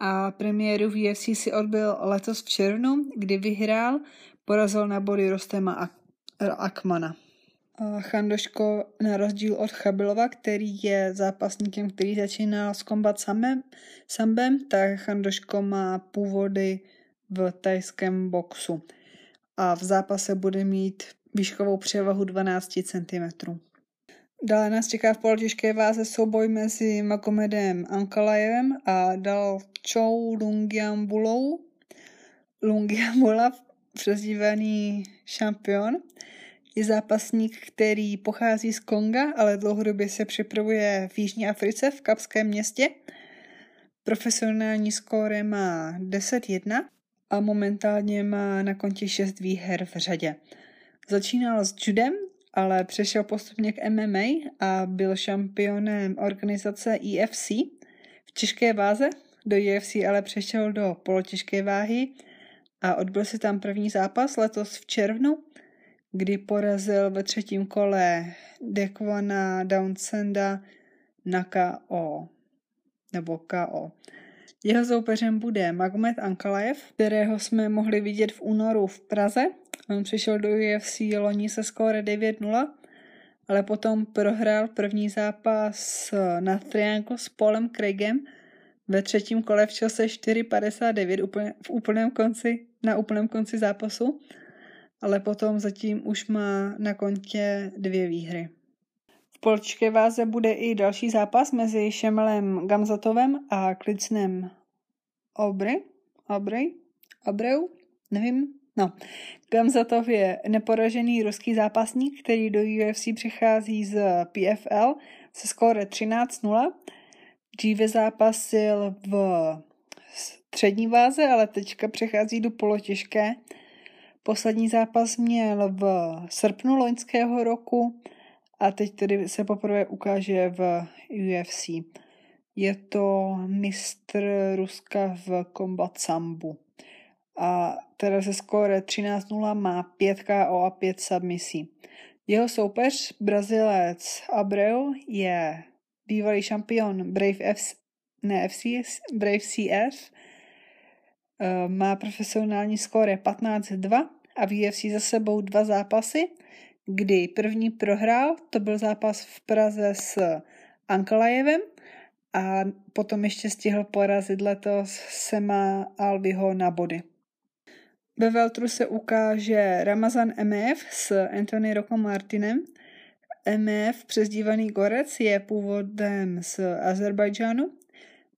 a premiéru v UFC si odbyl letos v červnu, kdy vyhrál, porazil na body Rostema Akmana. Chandoško na rozdíl od Chabilova, který je zápasníkem, který začínal s kombat sambem, sambem tak Chandoško má původy v tajském boxu a v zápase bude mít výškovou převahu 12 cm. Dále nás čeká v polotěžké váze souboj mezi Magomedem Ankalajevem a Dalčou Lungiambulou. Lungiambula, přezdívaný šampion, je zápasník, který pochází z Konga, ale dlouhodobě se připravuje v Jižní Africe v Kapském městě. Profesionální skóre má 10-1 a momentálně má na kontě 6 výher v řadě. Začínal s judem, ale přešel postupně k MMA a byl šampionem organizace EFC v těžké váze. Do EFC ale přešel do polotěžké váhy a odbyl si tam první zápas letos v červnu kdy porazil ve třetím kole Dekvana Downsenda na KO. Nebo KO. Jeho soupeřem bude Magomed Ankalaev, kterého jsme mohli vidět v únoru v Praze. On přišel do UFC loni se skóre 9-0, ale potom prohrál první zápas na Triangle s Paulem Craigem ve třetím kole v čase 4.59 v úplném konci, na úplném konci zápasu ale potom zatím už má na kontě dvě výhry. Polčké váze bude i další zápas mezi Šemelem Gamzatovem a Klicnem Obry. Obry? Obreu? Nevím. No, Gamzatov je neporažený ruský zápasník, který do UFC přichází z PFL se skóre 13-0. Dříve zápasil v střední váze, ale teďka přechází do polotěžké Poslední zápas měl v srpnu loňského roku a teď tedy se poprvé ukáže v UFC. Je to mistr Ruska v kombat sambu. A teda se skóre 13-0 má 5 KO a 5 submisí. Jeho soupeř, Brazilec Abreu, je bývalý šampion Brave FC, ne FCS, Brave CS, eh, má profesionální skóre 15-2 a v UFC za sebou dva zápasy, kdy první prohrál, to byl zápas v Praze s Ankalajevem a potom ještě stihl porazit letos Sema Albiho na body. Ve Veltru se ukáže Ramazan MF s Anthony Rocco Martinem. MF, přezdívaný Gorec, je původem z Azerbajdžánu.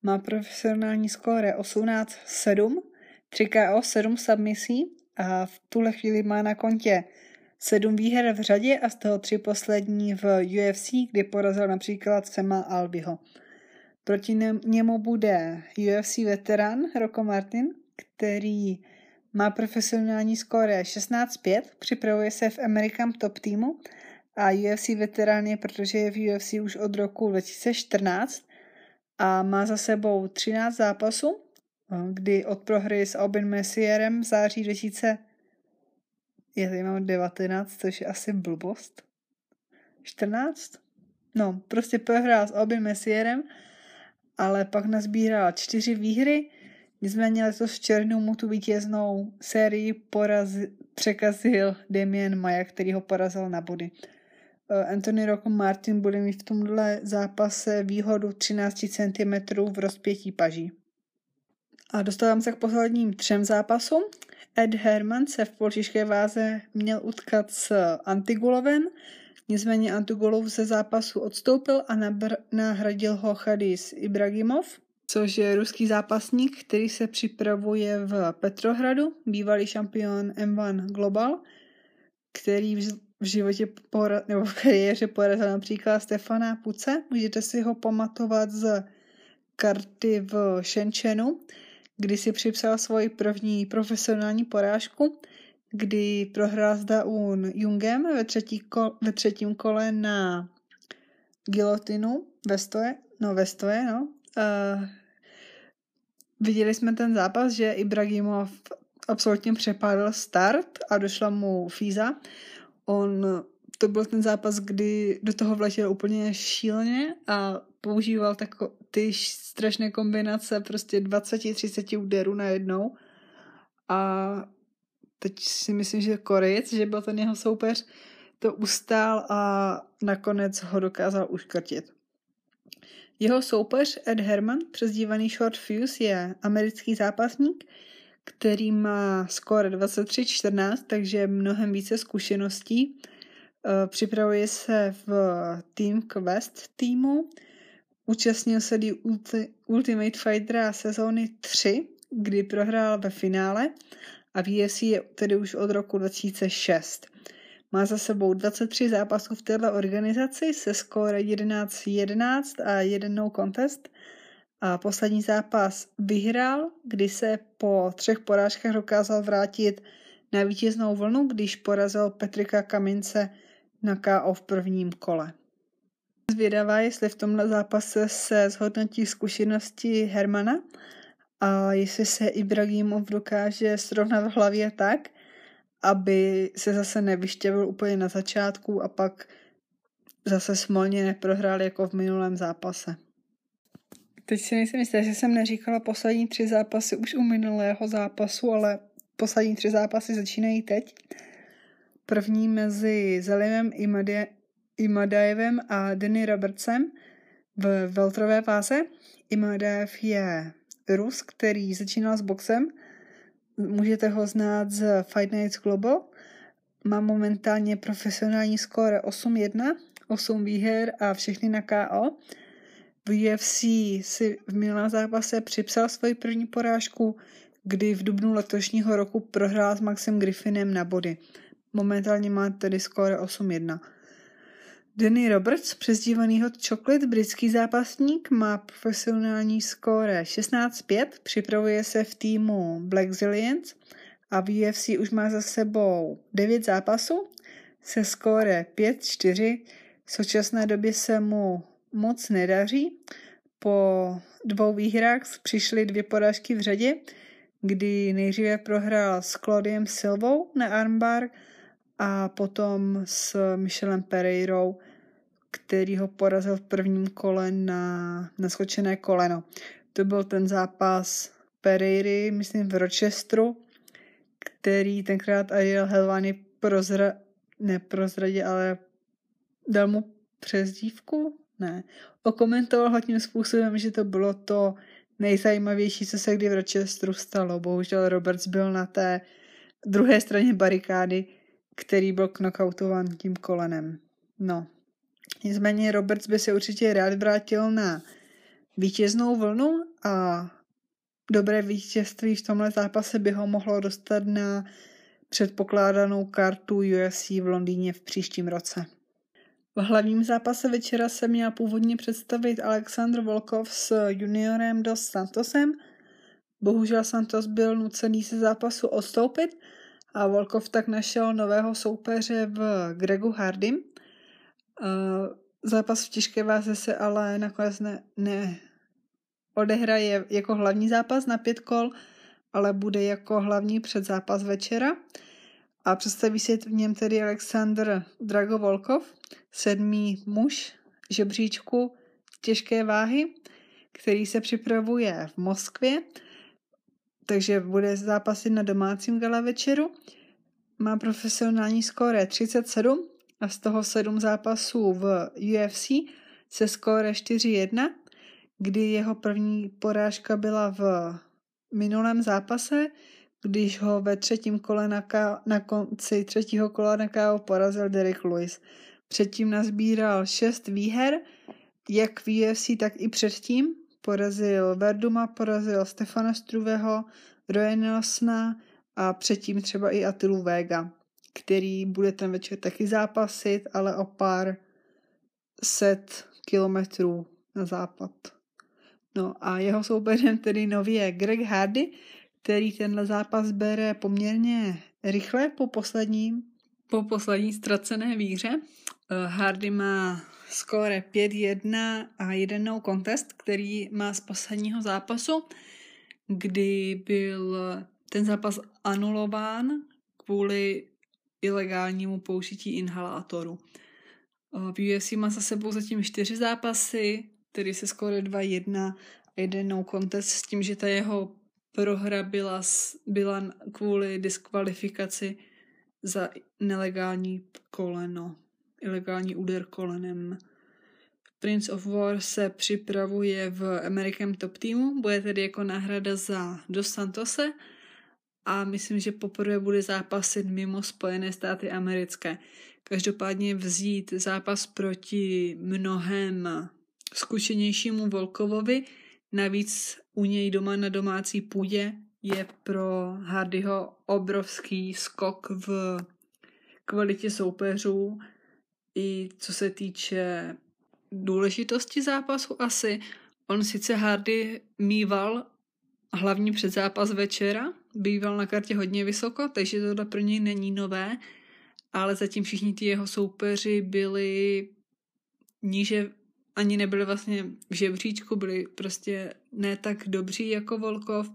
Má profesionální skóre 18-7, 3 KO, 7 submisí a v tuhle chvíli má na kontě 7 výher v řadě a z toho tři poslední v UFC, kdy porazil například Sema Albiho. Proti němu bude UFC veterán Rocco Martin, který má profesionální skóre 16-5, připravuje se v American Top týmu a UFC veterán je, protože je v UFC už od roku 2014 a má za sebou 13 zápasů, kdy od prohry s Obin Messierem v září 2000 je tady mám 19, což je asi blbost. 14? No, prostě prohrál s Obin Messierem, ale pak nazbíral čtyři výhry, Nicméně letos v červnu mu tu vítěznou sérii porazi, překazil Damien Maja, který ho porazil na body. Eh, Anthony Rocco Martin bude mít v tomhle zápase výhodu 13 cm v rozpětí paží. A dostávám se k posledním třem zápasům. Ed Herman se v polčišké váze měl utkat s Antigulovem, nicméně Antigulov ze zápasu odstoupil a nahradil ho Chadis Ibragimov což je ruský zápasník, který se připravuje v Petrohradu, bývalý šampion M1 Global, který v životě pora- nebo v kariéře porazil například Stefana Puce. Můžete si ho pamatovat z karty v Shenzhenu, kdy si připsal svoji první profesionální porážku, kdy prohrál s Daun Jungem ve, třetí ko- ve třetím kole na gilotinu ve stoje, no ve stoje, no. Uh, Viděli jsme ten zápas, že Ibrahimov absolutně přepadl start a došla mu fíza. On, to byl ten zápas, kdy do toho vletěl úplně šíleně a používal tako, ty strašné kombinace prostě 20-30 úderů najednou. A teď si myslím, že Korejec, že byl ten jeho soupeř, to ustál a nakonec ho dokázal uškrtit. Jeho soupeř Ed Herman, přezdívaný Short Fuse, je americký zápasník, který má skóre 23-14, takže mnohem více zkušeností. Eh, připravuje se v Team Quest týmu. Účastnil se Ultimate Fightera sezóny 3, kdy prohrál ve finále a v UFC je tedy už od roku 2006. Má za sebou 23 zápasů v této organizaci se skóre 11-11 a jeden no contest. A poslední zápas vyhrál, kdy se po třech porážkách dokázal vrátit na vítěznou vlnu, když porazil Petrika Kamince na KO v prvním kole. Zvědavá, jestli v tomhle zápase se zhodnotí zkušenosti Hermana a jestli se Ibrahimov dokáže srovnat v hlavě tak, aby se zase nevyštěvil úplně na začátku a pak zase smolně neprohrál jako v minulém zápase. Teď si nejsem jistá, že jsem neříkala poslední tři zápasy už u minulého zápasu, ale poslední tři zápasy začínají teď. První mezi Zalimem Imadajevem a Denny Robertsem v veltrové váze. Imadajev je Rus, který začínal s boxem Můžete ho znát z Fight Nights Global. Má momentálně profesionální skóre 8-1, 8 výher a všechny na KO. V UFC si v minulém zápase připsal svoji první porážku, kdy v dubnu letošního roku prohrál s Maxem Griffinem na body. Momentálně má tedy skóre 8-1. Danny Roberts, přezdívaný Hot Chocolate, britský zápasník, má profesionální skóre 16-5, připravuje se v týmu Black Zillions a v UFC už má za sebou 9 zápasů se skóre 5-4. V současné době se mu moc nedaří. Po dvou výhrách přišly dvě porážky v řadě, kdy nejdříve prohrál s Claudiem Silvou na armbar a potom s Michelem Pereirou který ho porazil v prvním kole na naskočené koleno. To byl ten zápas Pereiry, myslím v Rochesteru, který tenkrát Ariel Helvani prozra, ne prozradě, ale dal mu přezdívku? Ne. Okomentoval ho tím způsobem, že to bylo to nejzajímavější, co se kdy v Rochesteru stalo. Bohužel Roberts byl na té druhé straně barikády, který byl knockoutován tím kolenem. No. Nicméně Roberts by se určitě rád vrátil na vítěznou vlnu a dobré vítězství v tomhle zápase by ho mohlo dostat na předpokládanou kartu UFC v Londýně v příštím roce. V hlavním zápase večera se měl původně představit Alexandr Volkov s juniorem Dos Santosem. Bohužel Santos byl nucený se zápasu odstoupit a Volkov tak našel nového soupeře v Gregu Hardym. Zápas v těžké váze se ale nakonec ne, ne odehraje jako hlavní zápas na pět kol, ale bude jako hlavní předzápas večera. A představí se v něm tedy Aleksandr Dragovolkov, sedmý muž žebříčku těžké váhy, který se připravuje v Moskvě, takže bude zápasit na domácím gala večeru. Má profesionální skóre 37 a z toho 7 zápasů v UFC se skóre 4-1, kdy jeho první porážka byla v minulém zápase, když ho ve třetím kole na, K, na konci třetího kola na KO porazil Derek Lewis. Předtím nazbíral šest výher, jak v UFC, tak i předtím. Porazil Verduma, porazil Stefana Struveho, Roy Nelsona a předtím třeba i Atilu Vega, který bude ten večer taky zápasit, ale o pár set kilometrů na západ. No a jeho soupeřem tedy nový je Greg Hardy, který tenhle zápas bere poměrně rychle po posledním, po poslední ztracené víře. Eh, Hardy má skóre 5-1 a jeden no contest, který má z posledního zápasu, kdy byl ten zápas anulován kvůli ilegálnímu použití inhalátoru. Eh, v UFC má za sebou zatím čtyři zápasy, který se skoro 2-1 a jeden no contest s tím, že ta jeho prohra byla, byla kvůli diskvalifikaci za nelegální koleno, ilegální úder kolenem. Prince of War se připravuje v American Top Teamu, bude tedy jako náhrada za Dos Santose a myslím, že poprvé bude zápasit mimo Spojené státy americké. Každopádně vzít zápas proti mnohem zkušenějšímu Volkovovi, navíc u něj doma na domácí půdě je pro Hardyho obrovský skok v kvalitě soupeřů i co se týče důležitosti zápasu asi. On sice Hardy mýval hlavní předzápas večera, býval na kartě hodně vysoko, takže tohle pro něj není nové, ale zatím všichni ty jeho soupeři byli níže ani nebyli vlastně v žebříčku, byli prostě ne tak dobří jako Volkov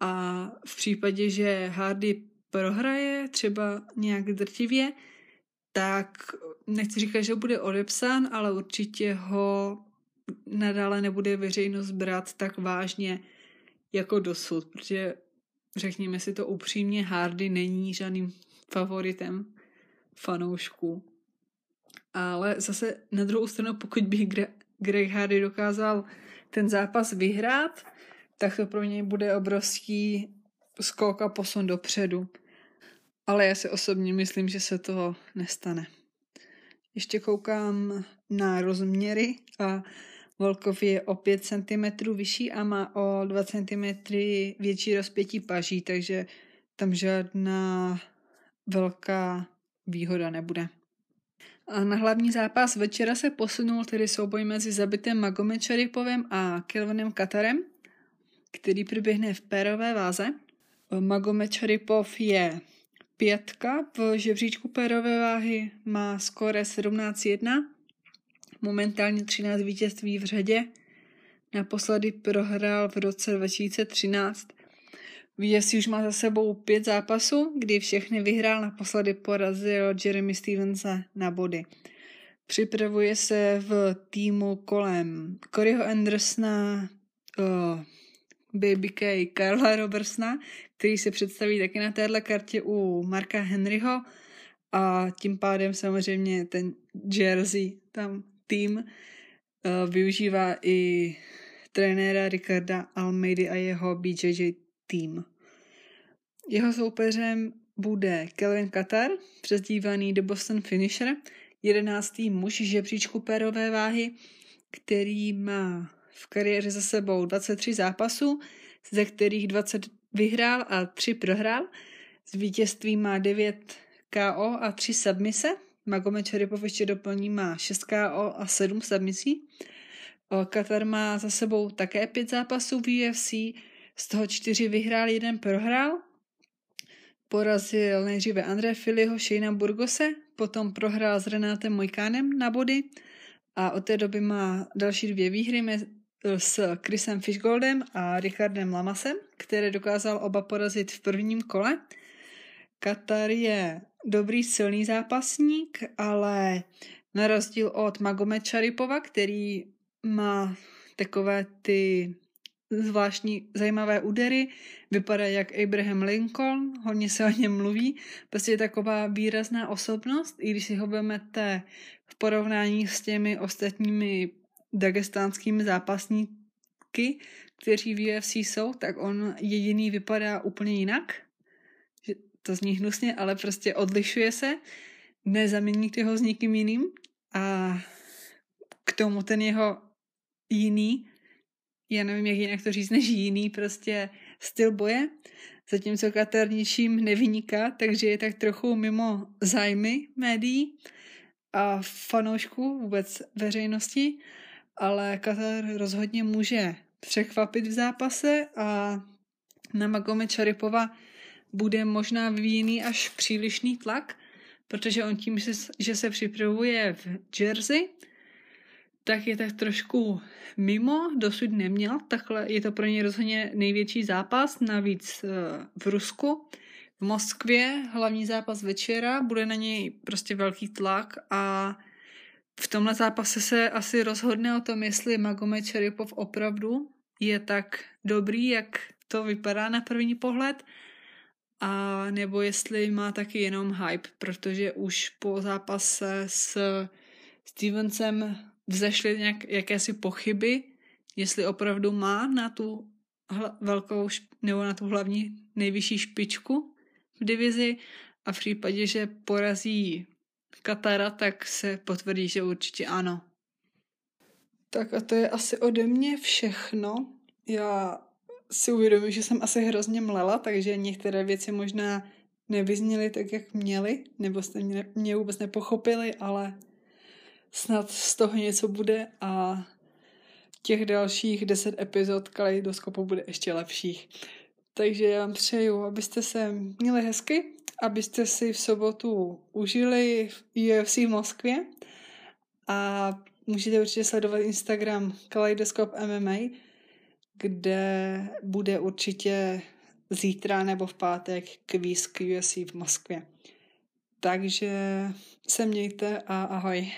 a v případě, že Hardy prohraje třeba nějak drtivě, tak nechci říkat, že bude odepsán, ale určitě ho nadále nebude veřejnost brát tak vážně jako dosud, protože řekněme si to upřímně, Hardy není žádným favoritem fanoušků. Ale zase na druhou stranu, pokud by Greg Hardy dokázal ten zápas vyhrát, tak to pro něj bude obrovský skok a posun dopředu. Ale já si osobně myslím, že se to nestane. Ještě koukám na rozměry a Volkov je o 5 cm vyšší a má o 2 cm větší rozpětí paží, takže tam žádná velká výhoda nebude. A na hlavní zápas večera se posunul tedy souboj mezi zabitým Magomed Šaripovem a Kelvinem Katarem, který proběhne v pérové váze. Magomed Šaripov je pětka v žebříčku pérové váhy, má skóre 17-1, momentálně 13 vítězství v řadě. Naposledy prohrál v roce 2013 UFC už má za sebou pět zápasů, kdy všechny vyhrál, naposledy porazil Jeremy Stevensa na body. Připravuje se v týmu kolem Coryho Andersona, uh, Baby K. Karla Robertsona, který se představí taky na téhle kartě u Marka Henryho a tím pádem samozřejmě ten jersey, tam tým uh, využívá i trenéra Ricarda Almeidy a jeho BJJ tým. Jeho soupeřem bude Kelvin Katar, přezdívaný do Boston Finisher, jedenáctý muž žebříčku pérové váhy, který má v kariéře za sebou 23 zápasů, ze kterých 20 vyhrál a 3 prohrál. Z vítězství má 9 KO a 3 submise. Magomed Šeripov ještě doplní má 6 KO a 7 submisí. Katar má za sebou také 5 zápasů v UFC, z toho 4 vyhrál, jeden prohrál. Porazil nejdříve André Filiho, Shayna Burgose, potom prohrál s Renátem Mojkánem na body a od té doby má další dvě výhry s Chrisem Fishgoldem a Richardem Lamasem, které dokázal oba porazit v prvním kole. Katar je dobrý silný zápasník, ale na rozdíl od Magomed Šaripova, který má takové ty zvláštní zajímavé údery, vypadá jak Abraham Lincoln, hodně se o něm mluví, prostě je taková výrazná osobnost, i když si ho vezmete v porovnání s těmi ostatními dagestánskými zápasníky, kteří v UFC jsou, tak on jediný vypadá úplně jinak. To zní hnusně, ale prostě odlišuje se. Nezaměníte ho s nikým jiným a k tomu ten jeho jiný, já nevím, jak jinak to říct, než jiný prostě styl boje, zatímco Katar ničím nevyniká, takže je tak trochu mimo zájmy médií a fanoušků, vůbec veřejnosti ale Katar rozhodně může překvapit v zápase a na Magomed Šaripova bude možná vyvíjený až přílišný tlak, protože on tím, že se připravuje v Jersey, tak je tak trošku mimo, dosud neměl, takhle je to pro ně rozhodně největší zápas, navíc eh, v Rusku, v Moskvě, hlavní zápas večera, bude na něj prostě velký tlak a v tomhle zápase se asi rozhodne o tom, jestli Magomed Šeripov opravdu je tak dobrý, jak to vypadá na první pohled, a nebo jestli má taky jenom hype, protože už po zápase s Stevensem vzešly nějak, jakési pochyby, jestli opravdu má na tu hla, velkou nebo na tu hlavní nejvyšší špičku v divizi a v případě, že porazí Katara, tak se potvrdí, že určitě ano. Tak a to je asi ode mě všechno. Já si uvědomím, že jsem asi hrozně mlela, takže některé věci možná nevyzněly tak, jak měly, nebo jste mě, mě vůbec nepochopili, ale snad z toho něco bude a těch dalších deset epizod Kaleidoskopu bude ještě lepších. Takže já vám přeju, abyste se měli hezky, abyste si v sobotu užili UFC v Moskvě a můžete určitě sledovat Instagram Kaleidoskop MMA, kde bude určitě zítra nebo v pátek kvíz k UFC v Moskvě. Takže se mějte a ahoj.